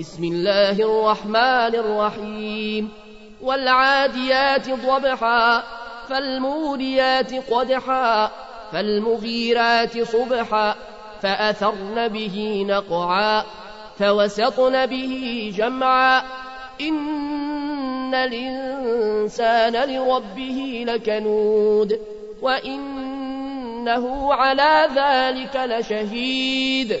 بسم الله الرحمن الرحيم. والعاديات ضبحا فالموريات قدحا فالمغيرات صبحا فأثرن به نقعا فوسطن به جمعا. إن الإنسان لربه لكنود وإنه على ذلك لشهيد